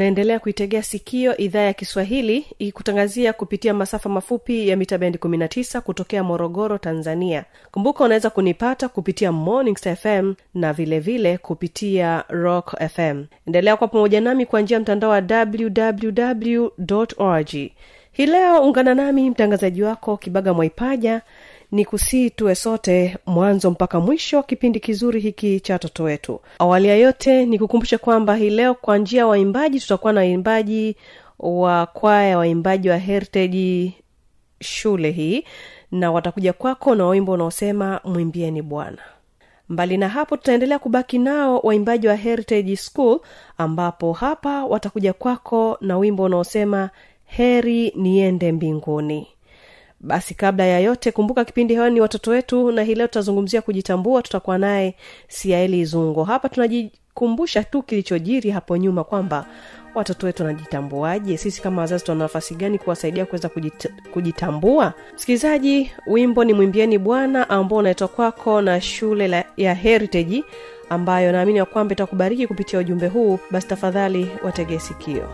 unaendelea kuitegea sikio idhaa ya kiswahili ikikutangazia kupitia masafa mafupi ya mita bendi 19 kutokea morogoro tanzania. Kumbuka unaweza kunipata kupitia morning fm na vilevile vile kupitia rock fm endelea kwa pamoja nami kwa njia ya mtandao wa www org. Hii leo ungana nami mtangazaji wako kibaga mwaipaja ni kusii tuwe sote mwanzo mpaka mwisho wa kipindi kizuri hiki cha watoto wetu. Awali ya yote ni kukumbusha kwamba hii leo kwa njia ya waimbaji tutakuwa na waimbaji wa kwaya waimbaji wa heritage shule hii na watakuja kwako na wimbo unaosema mwimbieni bwana. Mbali na hapo tutaendelea kubaki nao waimbaji wa heritage school ambapo hapa watakuja kwako na wimbo unaosema heri niende mbinguni basi kabla ya yote kumbuka kipindi hewani ni watoto wetu na hii leo tutazungumzia kujitambua. Tutakuwa naye siaeli zungo. Hapa tunajikumbusha tu kilichojiri hapo nyuma kwamba watoto wetu wanajitambuaje? Sisi kama wazazi tuna nafasi gani kuwasaidia kuweza kujit, kujitambua? Msikilizaji wimbo ni mwimbieni bwana ambao unaitwa kwako na shule la, ya heritage ambayo naamini ya kwamba itakubariki kupitia ujumbe huu. Basi tafadhali wategee sikio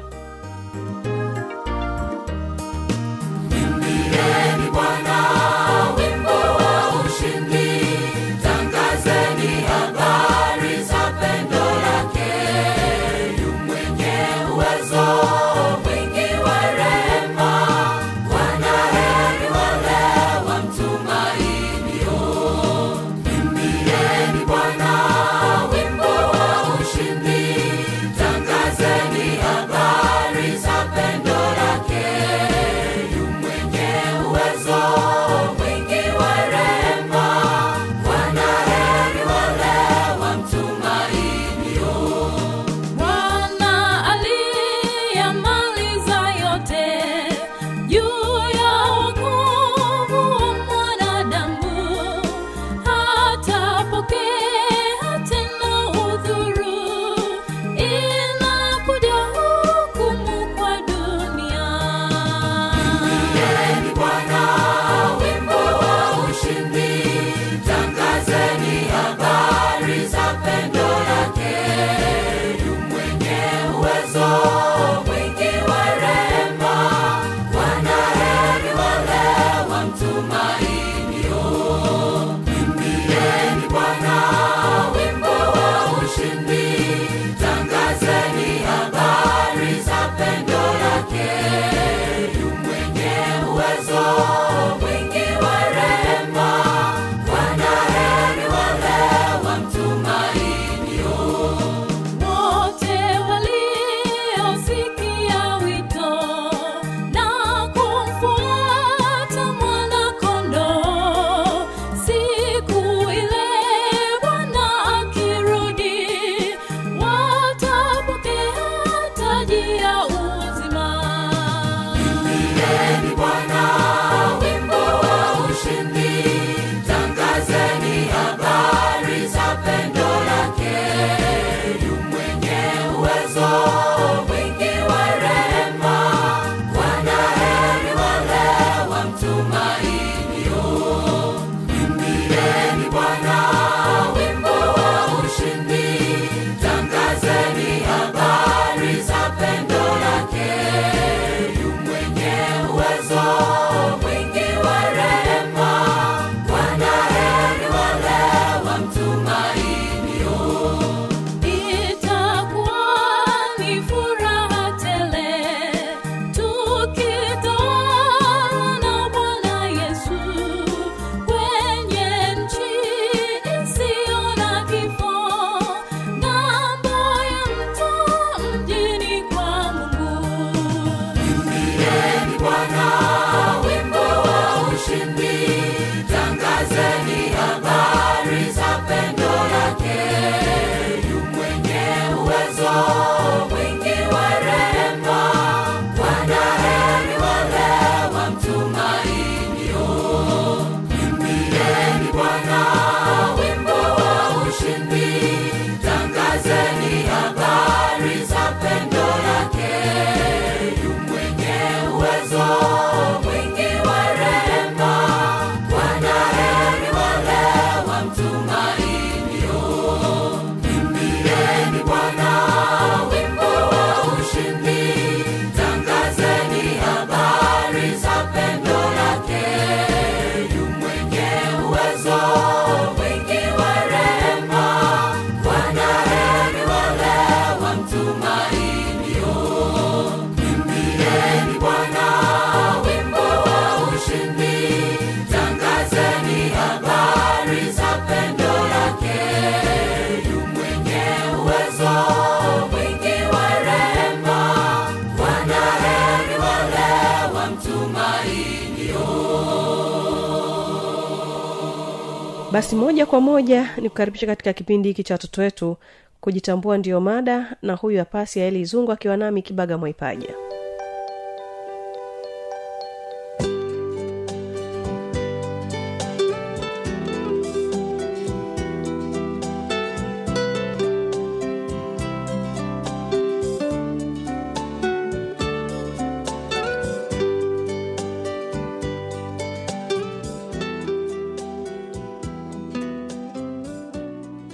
basi moja kwa moja ni kukaribisha katika kipindi hiki cha watoto wetu kujitambua ndiyo mada na huyu hapasi aeli izungu akiwa nami kibaga mwaipaja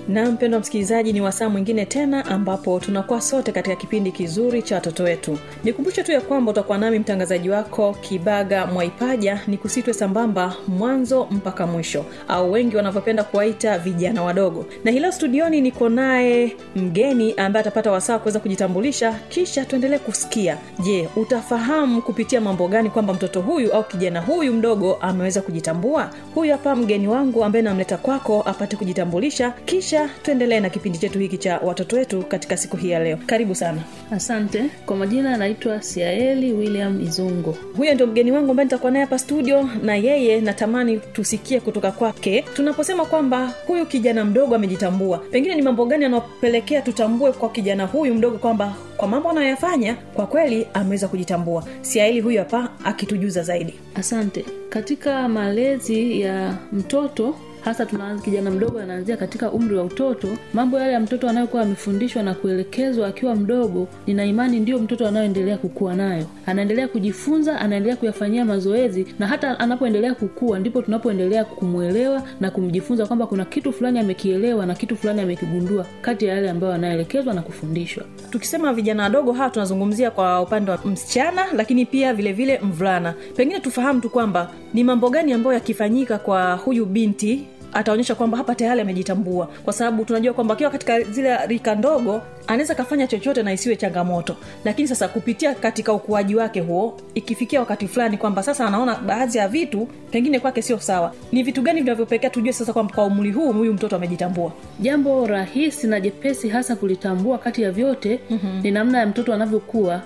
na mpendo msikilizaji ni wasaa mwingine tena ambapo tunakuwa sote katika kipindi kizuri cha watoto wetu. Nikumbushe tu ya kwamba utakuwa nami mtangazaji wako kibaga mwaipaja ni kusitwe sambamba mwanzo mpaka mwisho au wengi wanavyopenda kuwaita vijana wadogo. Na hilo studioni niko naye mgeni ambaye atapata wasaa kuweza kujitambulisha kisha tuendelee kusikia. Je utafahamu kupitia mambo gani kwamba mtoto huyu au kijana huyu mdogo ameweza kujitambua? Huyu hapa mgeni wangu ambaye namleta kwako apate kujitambulisha kisha tuendelee na kipindi chetu hiki cha watoto wetu katika siku hii ya leo. Karibu sana. Asante. Kwa majina anaitwa siaeli william izungo huyo ndio mgeni wangu ambaye nitakuwa naye hapa studio na yeye natamani tusikie kutoka kwake tunaposema kwamba huyu kijana mdogo amejitambua. Pengine ni mambo gani yanayopelekea tutambue kwa kijana huyu mdogo kwamba kwa mambo anayoyafanya kwa kweli ameweza kujitambua. Siaeli huyu hapa akitujuza zaidi. Asante. Katika malezi ya mtoto hasa tunaanza kijana mdogo anaanzia katika umri wa utoto. Mambo yale ya mtoto anayokuwa amefundishwa na kuelekezwa akiwa mdogo nina imani ndiyo mtoto anayoendelea kukua nayo. Anaendelea kujifunza anaendelea kuyafanyia mazoezi na hata anapoendelea kukua ndipo tunapoendelea kumwelewa na kumjifunza kwamba kuna kitu fulani amekielewa na kitu fulani amekigundua kati ya yale ambayo anaelekezwa na kufundishwa. Tukisema vijana wadogo hawa tunazungumzia kwa upande wa msichana lakini pia vilevile vile mvulana. Pengine tufahamu tu kwamba ni mambo gani ambayo yakifanyika kwa huyu binti ataonyesha kwamba hapa tayari amejitambua kwa sababu tunajua kwamba akiwa katika zile rika ndogo anaweza akafanya chochote na isiwe changamoto. Lakini sasa kupitia katika ukuaji wake huo ikifikia wakati fulani kwamba sasa anaona baadhi ya vitu pengine kwake sio sawa ni vitu gani vinavyopekea tujue sasa kwamba kwa umri huu huyu mtoto amejitambua? Jambo rahisi na jepesi hasa kulitambua kati ya vyote mm-hmm. ni namna ya mtoto anavyokuwa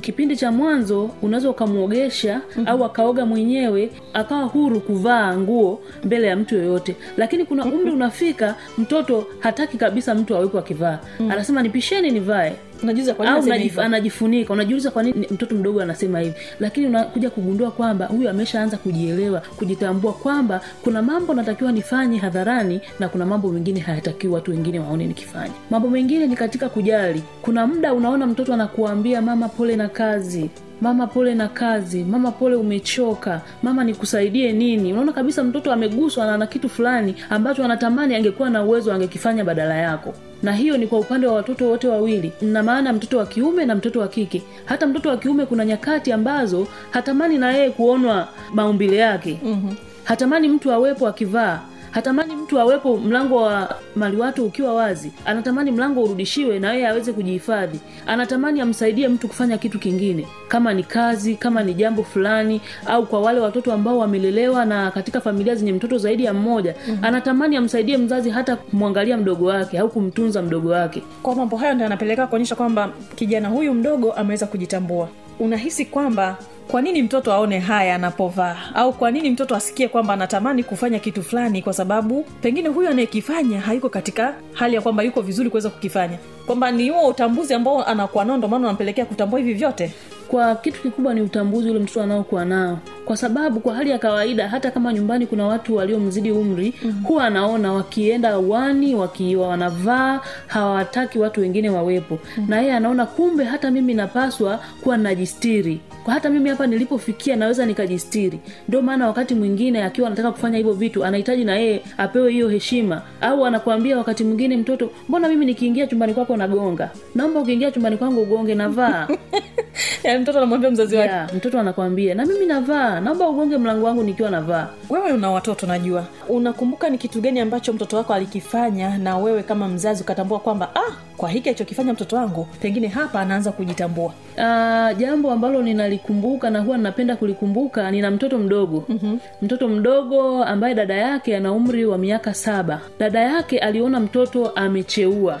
kipindi cha mwanzo unaweza ukamwogesha mm-hmm. au akaoga mwenyewe akawa huru kuvaa nguo mbele ya mtu yoyote lakini kuna umri unafika mtoto hataki kabisa mtu awepo akivaa mm. anasema nipisheni nivae unajuza kwa nini unajif, anajifunika. Unajiuliza kwa nini mtoto mdogo anasema hivi? Lakini unakuja kugundua kwamba huyu ameshaanza kujielewa kujitambua kwamba kuna mambo natakiwa nifanye hadharani na kuna mambo mengine hayatakiwi watu wengine waone nikifanya mambo mengine ni katika kujali. Kuna muda unaona mtoto anakuambia mama pole na kazi. Mama pole na kazi. Mama pole umechoka. Mama nikusaidie nini? Unaona kabisa mtoto ameguswa na ana kitu fulani ambacho anatamani angekuwa na uwezo angekifanya badala yako na hiyo ni kwa upande wa watoto wote wawili na maana mtoto wa kiume na mtoto wa kike. Hata mtoto wa kiume kuna nyakati ambazo hatamani na yeye kuonwa maumbile yake. Mm-hmm. hatamani mtu awepo akivaa hatamani mtu awepo mlango wa maliwato ukiwa wazi. Anatamani mlango urudishiwe na yeye aweze kujihifadhi. Anatamani amsaidie mtu kufanya kitu kingine. Kama ni kazi kama ni jambo fulani au kwa wale watoto ambao wamelelewa na katika familia zenye mtoto zaidi ya mmoja. Mm-hmm. anatamani amsaidie mzazi hata kumwangalia mdogo wake au kumtunza mdogo wake. Kwa mambo hayo ndo yanapelekea kuonyesha kwamba kijana huyu mdogo ameweza kujitambua. Unahisi kwamba kwa nini mtoto aone haya anapovaa? Au kwa nini mtoto asikie kwamba anatamani kufanya kitu fulani kwa sababu pengine huyu anayekifanya hayuko katika hali ya kwamba yuko vizuri kuweza kukifanya kwamba ni huo utambuzi ambao anakuwa nao ndio maana unampelekea kutambua hivi vyote? Kwa kitu kikubwa ni utambuzi ule mtoto anaokuwa nao. Kwa sababu kwa hali ya kawaida hata kama nyumbani kuna watu waliomzidi umri mm-hmm. huwa anaona wakienda wani wakiwa wanavaa hawataki watu wengine wawepo. Mm-hmm. na yeye anaona kumbe hata mimi napaswa kuwa najistiri. Kwa hata mimi hapa nilipofikia naweza nikajistiri. Ndio maana wakati mwingine akiwa anataka kufanya hivyo vitu anahitaji na yeye apewe hiyo heshima. Au anakuambia wakati mwingine mtoto mbona mimi nikiingia chumbani kwako nagonga naomba ukiingia chumbani kwangu ugonge navaa. Yaani mtoto anamwambia mzazi wake. Yeah, mtoto anakwambia na mimi navaa. Naomba ugonge mlango wangu nikiwa navaa. Wewe una watoto najua. Unakumbuka ni kitu gani ambacho mtoto wako alikifanya na wewe kama mzazi ukatambua kwamba ah kwa hiki alichokifanya mtoto wangu pengine hapa anaanza kujitambua. Uh, jambo ambalo ninalikumbuka na huwa ninapenda kulikumbuka nina mtoto mdogo. Mm-hmm. mtoto mdogo ambaye dada yake ana umri wa miaka saba. Dada yake aliona mtoto amecheua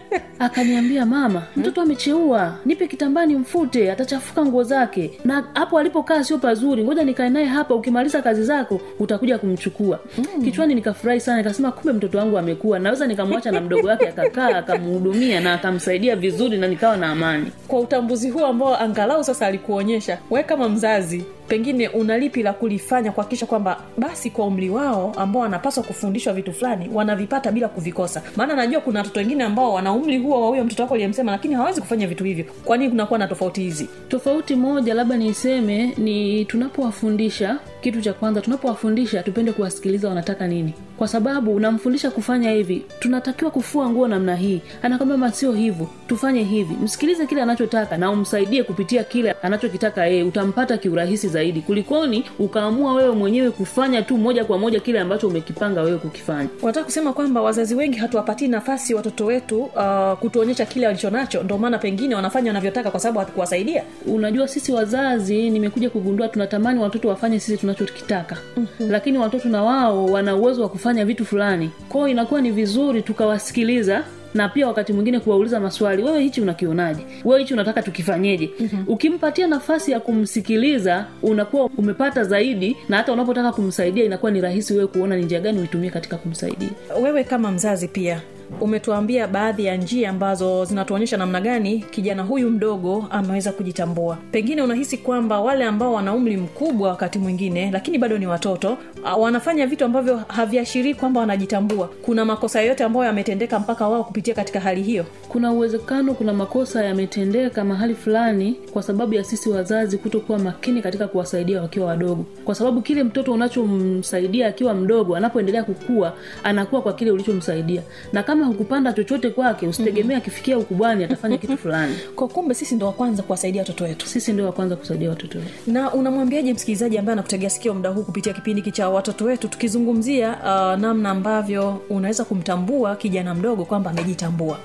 akaniambia mama mtoto amecheua. Nipe kitambani mfute atachafuka nguo zake. Na hapo alipokaa sio pazuri. Ngoja nikae naye hapa ukimaliza kazi zako utakuja kumchukua. Mm. kichwani nikafurahi sana. Nikasema kumbe mtoto wangu amekuwa naweza nikamwacha na mdogo wake akakaa akamhudumia na akamsaidia vizuri na nikawa na amani. Kwa utambuzi huu ambao angalau sasa alikuonyesha we kama mzazi pengine una lipi la kulifanya kuhakikisha kwamba basi kwa umri wao ambao wanapaswa kufundishwa vitu fulani wanavipata bila kuvikosa? Maana najua kuna watoto wengine ambao wana umri huo wa huyo mtoto wako aliyemsema lakini hawezi kufanya vitu hivyo. Kwa nini kunakuwa na tofauti hizi? Tofauti moja labda niseme ni tunapowafundisha kitu cha kwanza tunapowafundisha tupende kuwasikiliza wanataka nini. Kwa sababu unamfundisha kufanya hivi tunatakiwa kufua nguo namna hii. Anakwambia ma sio hivyo. Tufanye hivi. Msikilize kile anachotaka na umsaidie kupitia kile anachokitaka yeye. Utampata kiurahisi zaidi kulikoni ukaamua wewe mwenyewe kufanya tu moja kwa moja kile ambacho umekipanga wewe kukifanya. Unataka kusema kwamba wazazi wengi hatuwapatii nafasi watoto wetu uh, kutuonyesha kile walichonacho. Ndio maana pengine wanafanya wanavyotaka kwa sababu hatukuwasaidia unajua sisi wazazi nimekuja kugundua tunatamani watoto wafanye sisi tunachokitaka. Mm-hmm. lakini watoto na wao wana uwezo wa kufanya vitu fulani. Kwao inakuwa ni vizuri tukawasikiliza na pia wakati mwingine kuwauliza maswali wewe hichi unakionaje? Wewe hichi unataka tukifanyeje? Mm-hmm. ukimpatia nafasi ya kumsikiliza unakuwa umepata zaidi na hata unapotaka kumsaidia inakuwa ni rahisi wewe kuona ni njia gani uitumie katika kumsaidia. Wewe kama mzazi pia umetuambia baadhi ya njia ambazo zinatuonyesha namna gani kijana huyu mdogo ameweza kujitambua. Pengine unahisi kwamba wale ambao wana umri mkubwa wakati mwingine lakini bado ni watoto wanafanya vitu ambavyo haviashirii kwamba wanajitambua. Kuna makosa yoyote ambayo yametendeka mpaka wao kupitia katika hali hiyo? Kuna uwezekano kuna makosa yametendeka mahali fulani kwa sababu ya sisi wazazi kutokuwa makini katika kuwasaidia wakiwa wadogo. Kwa sababu kile mtoto unachomsaidia akiwa mdogo anapoendelea kukua anakuwa kwa kile ulichomsaidia. Na kama hukupanda chochote kwake usitegemea akifikia ukubwani atafanya kitu fulani. Kwa kumbe sisi ndo wa kwanza kuwasaidia watoto wetu. Sisi ndo wa kwanza kusaidia watoto wetu. Na unamwambiaje msikilizaji ambaye anakutegea sikio muda huu kupitia kipindi hiki cha watoto wetu tukizungumzia uh, namna ambavyo unaweza kumtambua kijana mdogo kwamba amejitambua?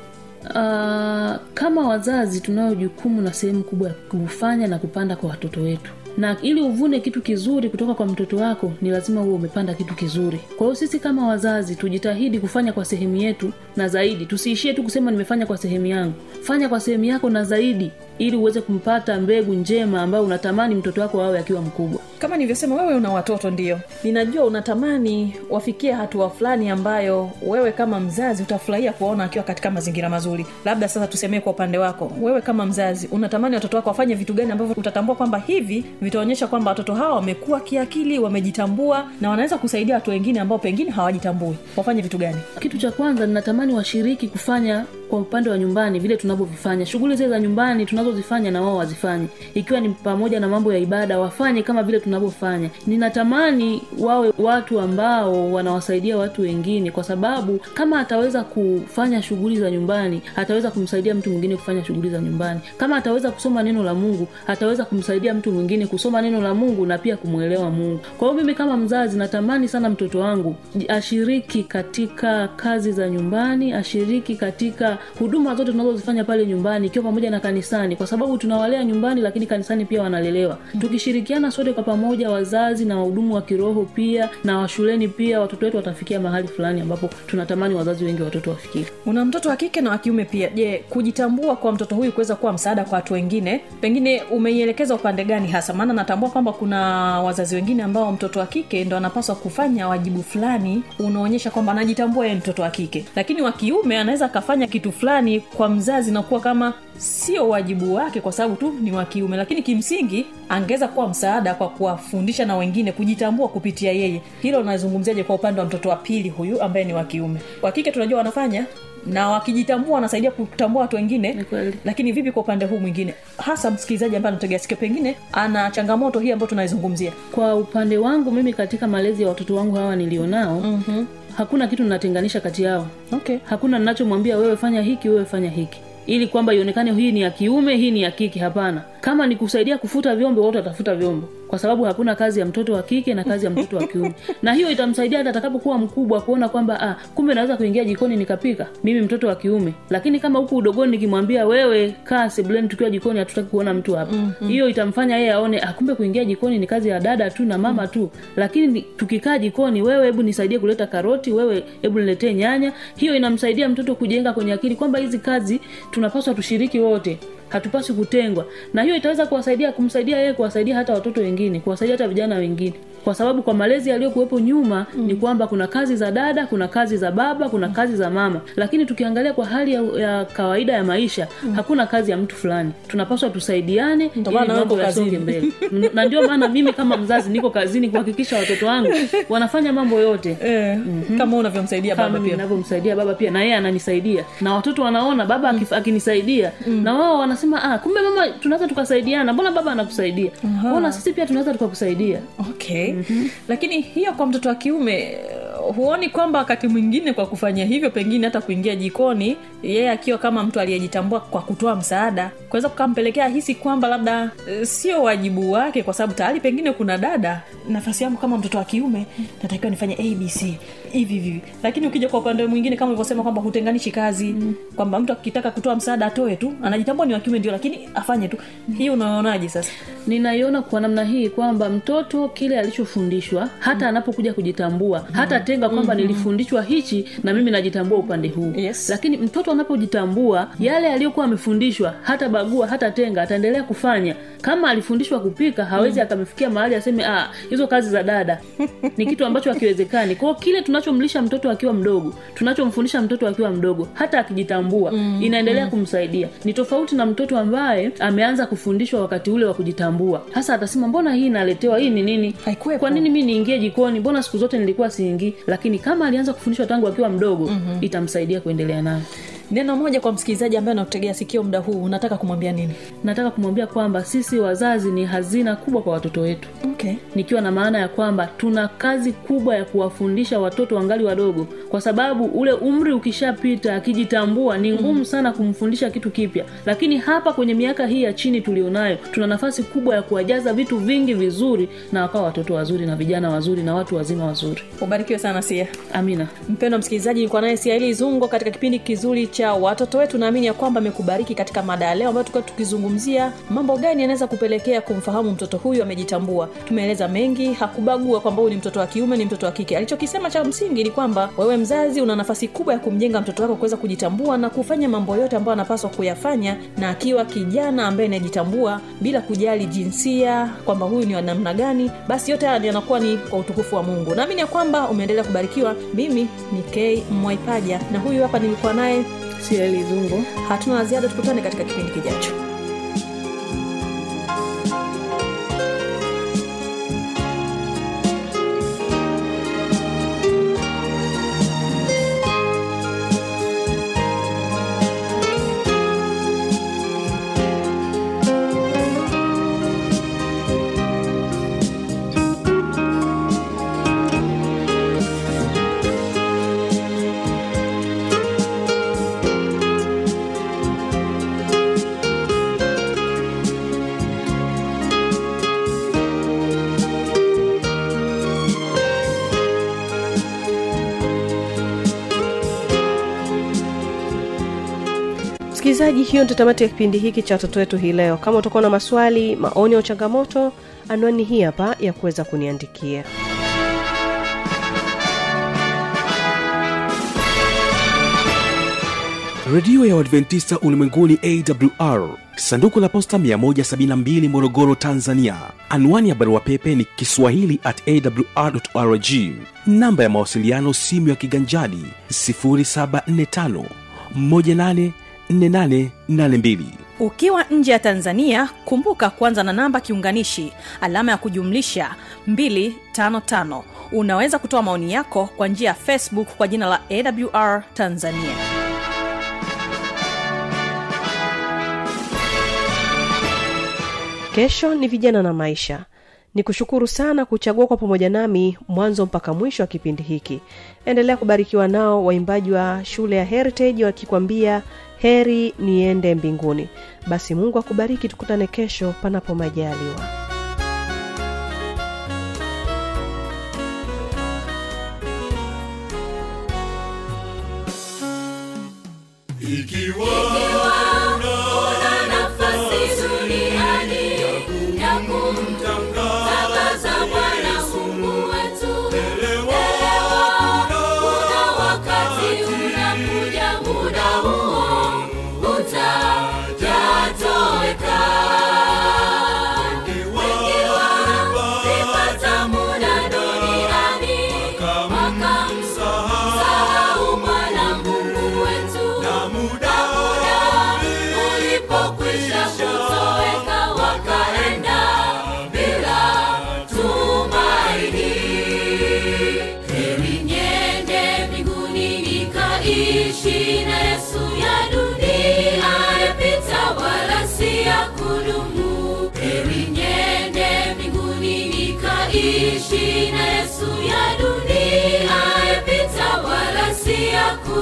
Uh, kama wazazi tunayo jukumu na sehemu kubwa ya kufanya na kupanda kwa watoto wetu. Na ili uvune kitu kizuri kutoka kwa mtoto wako ni lazima huwe umepanda kitu kizuri. Kwa hiyo sisi kama wazazi tujitahidi kufanya kwa sehemu yetu na zaidi. Tusiishie tu kusema nimefanya kwa sehemu yangu. Fanya kwa sehemu yako na zaidi ili uweze kumpata mbegu njema ambayo unatamani mtoto wako awe akiwa mkubwa. Kama nilivyosema wewe una watoto ndio. Ninajua unatamani wafikie hatua fulani ambayo wewe kama mzazi utafurahia kuwaona akiwa katika mazingira mazuri. Labda sasa tusemee kwa upande wako wewe kama mzazi unatamani watoto wako wafanye vitu gani ambavyo utatambua kwamba hivi vitaonyesha kwamba watoto hawa wamekuwa kiakili wamejitambua na wanaweza kusaidia watu wengine ambao pengine hawajitambui. Wafanye vitu gani? Kitu cha kwanza ninatamani washiriki kufanya kwa upande wa nyumbani vile tunavyovifanya. Shughuli zile za nyumbani tunazozifanya na wao wazifanye ikiwa ni pamoja na mambo ya ibada wafanye kama vile tunavyofanya. Ninatamani wawe watu ambao wanawasaidia watu wengine kwa sababu kama ataweza kufanya shughuli za nyumbani ataweza kumsaidia mtu mwingine kufanya shughuli za nyumbani. Kama ataweza kusoma neno la mungu ataweza kumsaidia mtu mwingine kusoma neno la mungu na pia kumwelewa mungu. Kwa hiyo mimi kama mzazi natamani sana mtoto wangu ashiriki katika kazi za nyumbani ashiriki katika huduma zote tunazozifanya pale nyumbani ikiwa pamoja na kanisani kwa sababu tunawalea nyumbani lakini kanisani pia wanalelewa. Tukishirikiana sote kwa pamoja wazazi na wahudumu wa kiroho pia na washuleni pia watoto wetu watafikia mahali fulani ambapo tunatamani wazazi wengi watoto wafikie. Una mtoto wa kike na wa kiume pia. Je kujitambua kwa mtoto huyu kuweza kuwa msaada kwa watu wengine pengine umeielekeza upande gani hasa? Maana natambua kwamba kuna wazazi wengine ambao mtoto wa kike ndo anapaswa kufanya wajibu fulani unaonyesha kwamba anajitambua yeye mtoto wa kike. Lakini wa kiume anaweza akafanya kitu fulani kwa mzazi nakuwa kama sio wajibu wake kwa sababu tu ni wa kiume. Lakini kimsingi angeweza kuwa msaada kwa kuwafundisha na wengine kujitambua kupitia yeye. Hilo unazungumziaje kwa upande wa mtoto wa pili huyu ambaye ni wa kiume? Wa kike tunajua wanafanya na wakijitambua wanasaidia kutambua watu wengine. Ni lakini vipi kwa upande huu mwingine? Hasa msikilizaji ambaye anategea sikio pengine ana changamoto hii ambayo tunaizungumzia. Kwa upande wangu mimi katika malezi ya watoto wangu hawa nilionao mm-hmm. Hakuna kitu ninatenganisha kati yao. Okay. Hakuna ninachomwambia wewe fanya hiki wewe fanya hiki. Ili kwamba ionekane hii ni ya kiume hii ni ya kiki hapana kama ni kusaidia kufuta vyombo watu watafuta vyombo. Kwa sababu hakuna kazi ya mtoto wa kike na kazi ya mtoto wa kiume. Na hiyo itamsaidia hata atakapokuwa mkubwa kuona kwamba ah, kumbe naweza kuingia jikoni nikapika. Mimi mtoto wa kiume. Lakini kama huku udogoni nikimwambia wewe kaa sebuleni tukiwa jikoni hatutaki kuona mtu hapa. Mm-hmm. hiyo itamfanya yeye aone ah, kumbe kuingia jikoni ni kazi ya dada tu na mama tu. Lakini tukikaa jikoni wewe hebu nisaidie kuleta karoti wewe hebu niletee nyanya. Hiyo inamsaidia mtoto kujenga kwenye akili kwamba hizi kazi tunapaswa tushiriki wote hatupaswi kutengwa. Na hiyo itaweza kuwasaidia kumsaidia yeye kuwasaidia hata watoto wengine kuwasaidia hata vijana wengine kwa sababu kwa malezi yaliyokuwepo nyuma mm. ni kwamba kuna kazi za dada kuna kazi za baba kuna kazi za mama. Lakini tukiangalia kwa hali ya, ya kawaida ya maisha mm. hakuna kazi ya mtu fulani. Tunapaswa tusaidiane ili mambo yasonge mbele. Na ndio maana mimi kama mzazi niko kazini kuhakikisha watoto wangu wanafanya mambo yote. Eh, kama unavyomsaidia baba pia. ninavyomsaidia baba pia na yeye ananisaidia. Na watoto wanaona baba mm. akinisaidia na wao wanasema ah, kumbe mama tunaweza tukasaidiana mbona baba anakusaidia? Mbona sisi pia tunaweza tukakusaidia? Okay mm-hmm. lakini hiyo kwa mtoto wa kiume huoni kwamba wakati mwingine kwa kufanya hivyo pengine hata kuingia jikoni yeye akiwa kama mtu aliyejitambua kwa kutoa msaada kuweza kukampelekea hisi kwamba labda eh, sio wajibu wake kwa sababu tayari pengine kuna dada nafasi yangu kama mtoto wa kiume natakiwa nifanye abc hivi hivi lakini ukija kwa upande mwingine kama ulivyosema kwamba hutenganishi kazi mm. kwamba mtu akitaka kutoa msaada atoe tu anajitambua ni wakiume ndio lakini afanye tu. Hii unaonaje sasa? Ninaiona kwa namna hii kwamba mtoto kile alichofundishwa hata anapokuja kujitambua hata tenga kwamba nilifundishwa hichi na mimi najitambua upande huu. Yes. lakini mtoto anapojitambua yale aliyokuwa amefundishwa hata bagua hata tenga ataendelea kufanya. Kama alifundishwa kupika hawezi akamefikia mahali aseme ah, hizo kazi za dada. Ni kitu ambacho hakiwezekani. Kwao kile tunachomlisha mtoto akiwa mdogo tunachomfundisha mtoto akiwa mdogo hata akijitambua mm, inaendelea mm. kumsaidia. Ni tofauti na mtoto ambaye ameanza kufundishwa wakati ule wa kujitambua. Hasa atasema mbona hii naletewa hii ni nini? Kwa nini mi niingie jikoni? Mbona siku zote nilikuwa siingii lakini kama alianza kufundishwa tangu akiwa mdogo mm-hmm. itamsaidia kuendelea nayo neno moja kwa msikilizaji ambaye anakutegea sikio muda huu unataka kumwambia nini? Nataka kumwambia kwamba sisi wazazi ni hazina kubwa kwa watoto wetu. Okay. nikiwa na maana ya kwamba tuna kazi kubwa ya kuwafundisha watoto wangali wadogo kwa sababu ule umri ukishapita akijitambua ni ngumu sana kumfundisha kitu kipya. Lakini hapa kwenye miaka hii ya chini tulionayo tuna nafasi kubwa ya kuwajaza vitu vingi vizuri na wakawa watoto wazuri na vijana wazuri na watu wazima wazuri. Ubarikiwe sana sia. Amina. Mpendo msikilizaji ilikuwa naye siaili zungo katika kipindi kizuri cha watoto wetu naamini ya kwamba amekubariki katika mada ya leo ambayo tulikuwa tukizungumzia mambo gani yanaweza kupelekea kumfahamu mtoto huyu amejitambua. Tumeeleza mengi hakubagua kwamba huyu ni mtoto wa kiume ni mtoto wa kike. Alichokisema cha msingi ni kwamba wewe mzazi una nafasi kubwa ya kumjenga mtoto wako kuweza kujitambua na kufanya mambo yote ambayo anapaswa kuyafanya na akiwa kijana ambaye anajitambua bila kujali jinsia kwamba huyu ni wa namna gani basi yote haya yanakuwa ni kwa utukufu wa mungu. Naamini ya kwamba umeendelea kubarikiwa. Mimi ni k mwaipaja na huyu hapa nilikuwa naye sieli Zungu. hatuna la ziada tukutane katika kipindi kijacho msikilizaji hiyo ndio tamati ya kipindi hiki cha watoto wetu hii leo. Kama utakuwa na maswali maoni au changamoto anwani hii hapa ya kuweza kuniandikia. Redio ya uadventista ulimwenguni awr sanduku la posta 172 morogoro tanzania. Anwani ya barua pepe ni kiswahili at awrrg namba ya mawasiliano simu ya kiganjadi 745 184882 ukiwa nje ya tanzania kumbuka kuanza na namba kiunganishi alama ya kujumlisha 255 unaweza kutoa maoni yako kwa njia ya facebook kwa jina la awr tanzania. Kesho ni vijana na maisha. Ni kushukuru sana kuchagua kwa pamoja nami mwanzo mpaka mwisho wa kipindi hiki. Endelea kubarikiwa nao waimbaji wa shule ya heritage wakikwambia heri niende mbinguni. Basi mungu akubariki tukutane kesho panapo majaliwa. Ikiwa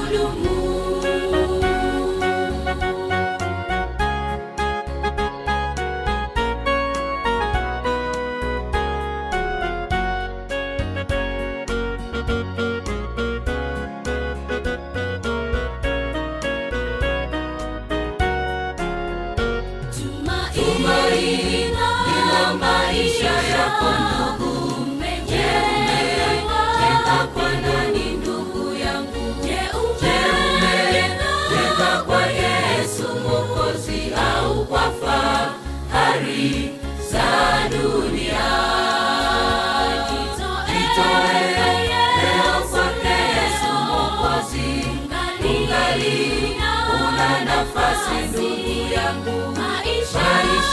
si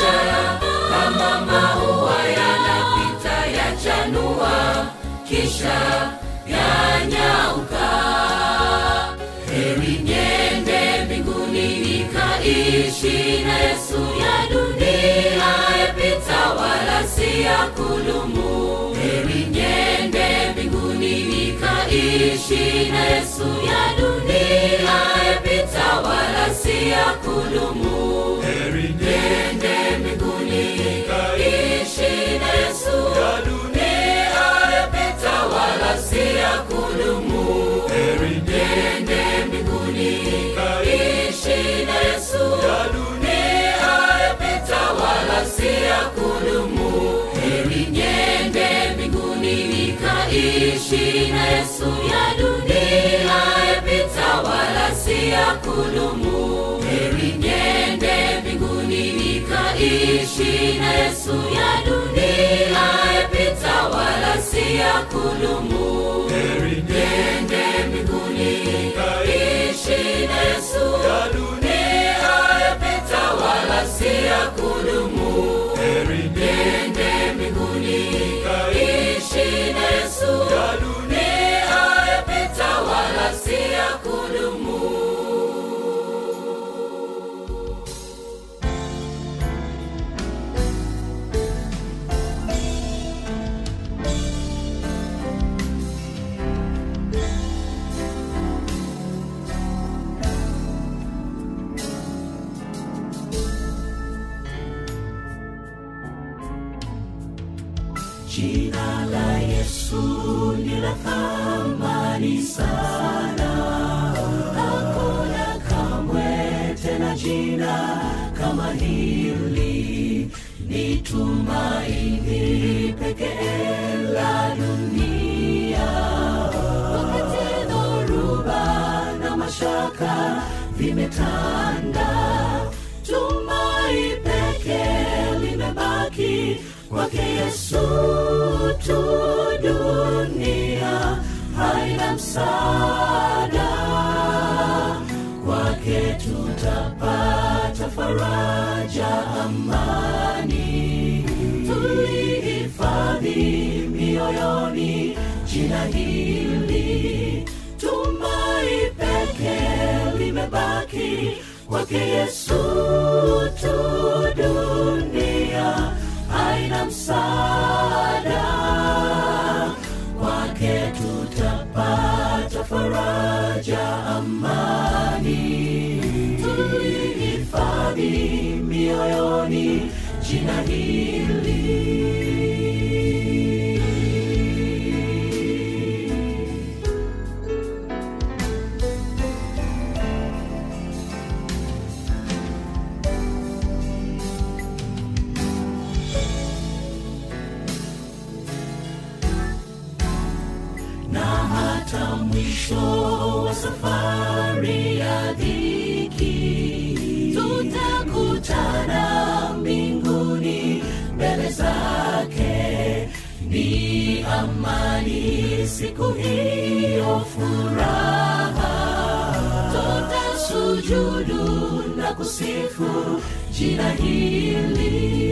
Maisha kama maua yanapita yachanua, kisha yanyauka. Heri niende mbinguni nikaishi na Yesu ya dunia yapita wala si ya kudumu. Heri niende mbinguni nikaishi na Yesu ya dunia yapita wala si ya kudumu. Nikaishi na Yesu ya dunia yapita wala si ya kudumu. Heri niende mbinguni nikaishi na Yesu ya dunia yapita wala si ya kudumu. Yesu tu. Dunia haina msaada, kwake tutapata faraja, amani. Tulihifadhi mioyoni jina hili, tumai pekee limebaki kwake Yesu tu. Dunia msaada, kwake tutapata faraja, amani. tulihifadhi mioyoni jina hili safari ya dhiki. Tutakutana mbinguni mbele zake. Ni amani siku hiyo furaha. Tutasujudu na kusifu jina hili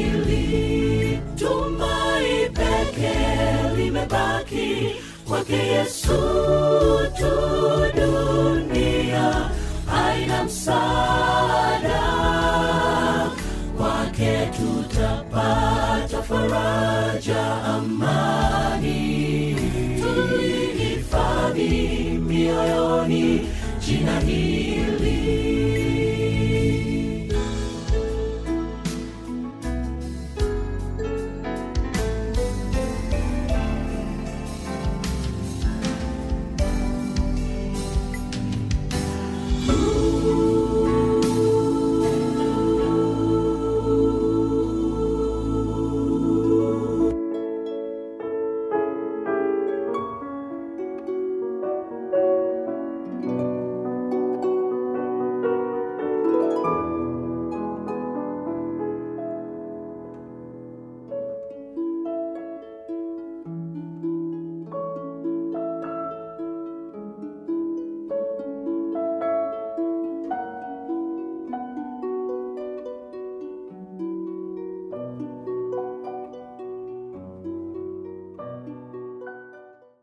kwake yesu tu dunia haina msaada. Kwake tutapata faraja amani. Tulihifadhi mioyoni jina hili